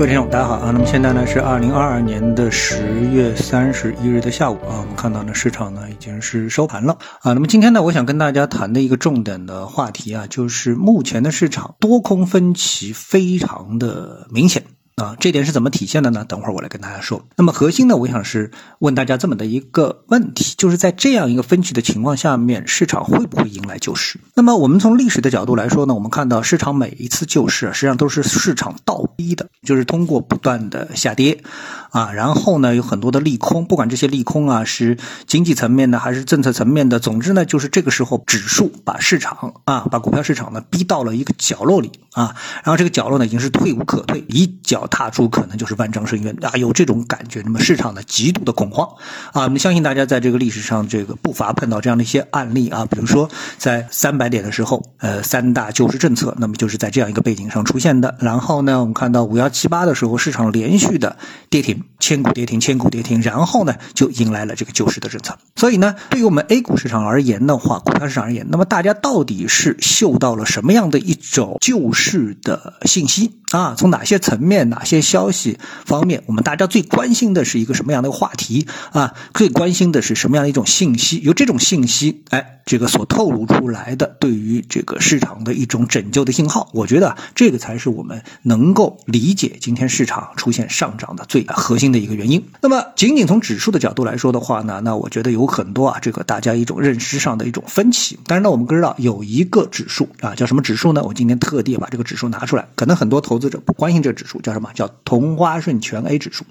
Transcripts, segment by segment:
各位听众，大家好啊！那么现在呢是二零二二年的十月三十一日的下午啊，我们看到呢市场呢已经是收盘了啊。那么今天呢，我想跟大家谈的一个重点的话题啊，就是目前的市场多空分歧非常的明显。啊，这点是怎么体现的呢？等会儿我来跟大家说。那么核心呢，我想是问大家这么的一个问题，就是在这样一个分歧的情况下面，市场会不会迎来救市？那么我们从历史的角度来说呢，我们看到市场每一次救市实际上都是市场倒逼的，就是通过不断的下跌，啊，然后呢有很多的利空，不管这些利空啊是经济层面的还是政策层面的，总之呢就是这个时候指数把市场啊把股票市场呢逼到了一个角落里啊，然后这个角落呢已经是退无可退，一脚。踏出可能就是万丈深渊啊，有这种感觉。那么市场呢极度的恐慌啊，我们相信大家在这个历史上这个不乏碰到这样的一些案例啊，比如说在三百点的时候，呃，三大救市政策，那么就是在这样一个背景上出现的。然后呢，我们看到五幺七八的时候，市场连续的跌停，千股跌停，千股跌停，然后呢就迎来了这个救市的政策。所以呢，对于我们 A 股市场而言的话，股票市场而言，那么大家到底是嗅到了什么样的一种救市的信息啊？从哪些层面？哪些消息方面，我们大家最关心的是一个什么样的话题啊？最关心的是什么样的一种信息？由这种信息，哎，这个所透露出来的对于这个市场的一种拯救的信号，我觉得这个才是我们能够理解今天市场出现上涨的最核心的一个原因。那么，仅仅从指数的角度来说的话呢，那我觉得有很多啊，这个大家一种认知上的一种分歧。但是呢，我们知道有一个指数啊，叫什么指数呢？我今天特地把这个指数拿出来，可能很多投资者不关心这个指数，叫什么？叫同花顺全 A 指数。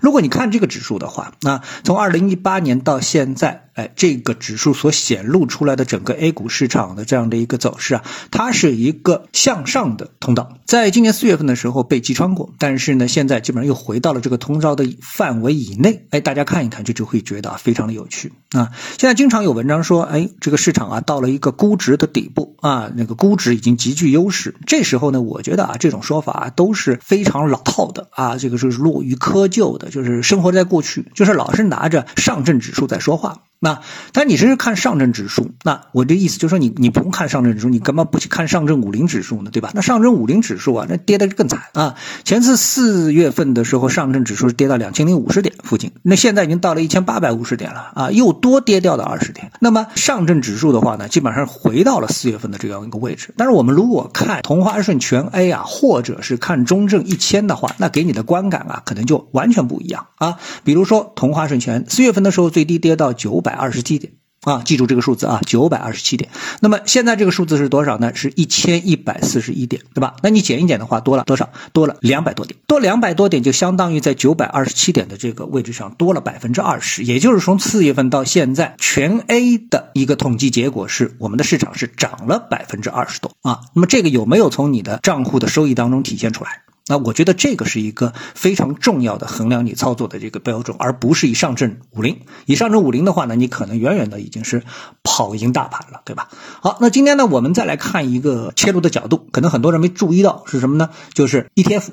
如果你看这个指数的话，那从二零一八年到现在。哎，这个指数所显露出来的整个 A 股市场的这样的一个走势啊，它是一个向上的通道，在今年四月份的时候被击穿过，但是呢，现在基本上又回到了这个通道的范围以内。哎，大家看一看，就就会觉得非常的有趣啊。现在经常有文章说，哎，这个市场啊到了一个估值的底部啊，那个估值已经极具优势。这时候呢，我觉得啊，这种说法都是非常老套的啊，这个是落于窠臼的，就是生活在过去，就是老是拿着上证指数在说话。那，但你是看上证指数，那我的意思就是说，你你不用看上证指数，你干嘛不去看上证五零指数呢？对吧？那上证五零指数啊，那跌的更惨啊！前次四月份的时候，上证指数是跌到两千零五十点附近，那现在已经到了一千八百五十点了啊，又多跌掉了二十点。那么上证指数的话呢，基本上回到了四月份的这样一个位置。但是我们如果看同花顺全 A 啊，或者是看中证一千的话，那给你的观感啊，可能就完全不一样啊。比如说同花顺全四月份的时候，最低跌到九百。二十七点啊，记住这个数字啊，九百二十七点。那么现在这个数字是多少呢？是一千一百四十一点，对吧？那你减一减的话，多了多少？多了两百多点，多两百多点就相当于在九百二十七点的这个位置上多了百分之二十。也就是从四月份到现在，全 A 的一个统计结果是，我们的市场是涨了百分之二十多啊。那么这个有没有从你的账户的收益当中体现出来？那我觉得这个是一个非常重要的衡量你操作的这个标准，而不是以上证五零。以上证五零的话呢，你可能远远的已经是跑赢大盘了，对吧？好，那今天呢，我们再来看一个切入的角度，可能很多人没注意到是什么呢？就是 ETF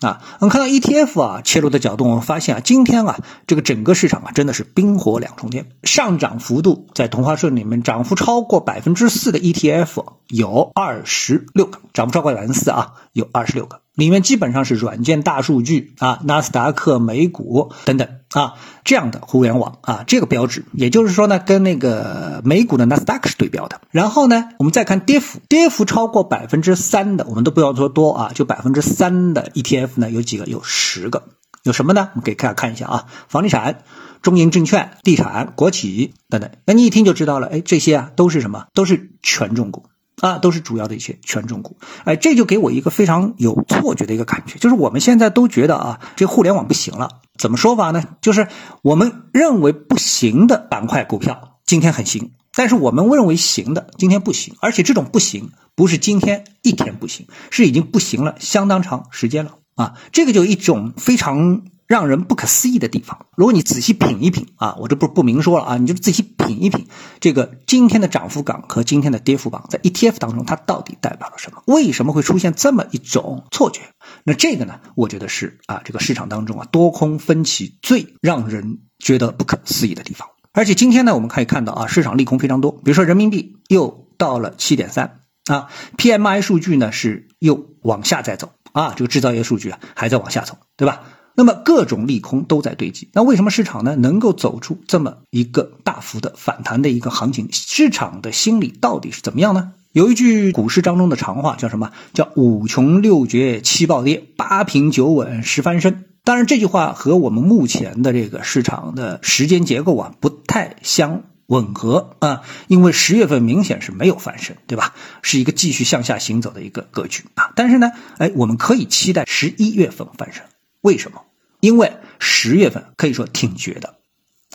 啊。我们看到 ETF 啊切入的角度，我们发现啊，今天啊这个整个市场啊真的是冰火两重天，上涨幅度在同花顺里面涨幅超过百分之四的 ETF 有二十六个，涨幅超过百分之四啊，有二十六个。里面基本上是软件、大数据啊、纳斯达克、美股等等啊这样的互联网啊这个标志，也就是说呢，跟那个美股的纳斯达克是对标的。然后呢，我们再看跌幅，跌幅超过百分之三的，我们都不要说多啊，就百分之三的 ETF 呢有几个？有十个。有什么呢？我们给大家看一下啊，房地产、中银证券、地产、国企等等。那你一听就知道了，哎，这些啊都是什么？都是权重股。啊，都是主要的一些权重股，哎，这就给我一个非常有错觉的一个感觉，就是我们现在都觉得啊，这互联网不行了，怎么说法呢？就是我们认为不行的板块股票今天很行，但是我们认为行的今天不行，而且这种不行不是今天一天不行，是已经不行了相当长时间了啊，这个就一种非常。让人不可思议的地方，如果你仔细品一品啊，我这不不明说了啊，你就仔细品一品这个今天的涨幅榜和今天的跌幅榜在 ETF 当中，它到底代表了什么？为什么会出现这么一种错觉？那这个呢，我觉得是啊，这个市场当中啊多空分歧最让人觉得不可思议的地方。而且今天呢，我们可以看到啊，市场利空非常多，比如说人民币又到了七点三啊，PMI 数据呢是又往下再走。啊，这个制造业数据啊还在往下走，对吧？那么各种利空都在堆积，那为什么市场呢能够走出这么一个大幅的反弹的一个行情？市场的心理到底是怎么样呢？有一句股市当中的常话叫什么？叫五穷六绝七暴跌，八平九稳十翻身。当然，这句话和我们目前的这个市场的时间结构啊不太相吻合啊，因为十月份明显是没有翻身，对吧？是一个继续向下行走的一个格局啊。但是呢，哎，我们可以期待十一月份翻身，为什么？因为十月份可以说挺绝的。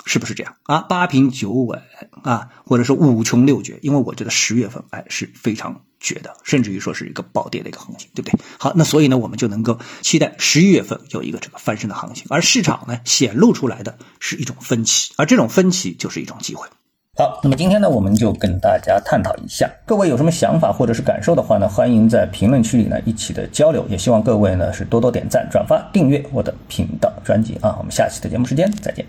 是不是这样啊？八平九稳啊，或者说五穷六绝？因为我觉得十月份哎是非常绝的，甚至于说是一个暴跌的一个行情，对不对？好，那所以呢，我们就能够期待十一月份有一个这个翻身的行情，而市场呢显露出来的是一种分歧，而这种分歧就是一种机会。好，那么今天呢，我们就跟大家探讨一下，各位有什么想法或者是感受的话呢，欢迎在评论区里呢一起的交流，也希望各位呢是多多点赞、转发、订阅我的频道专辑啊。我们下期的节目时间再见。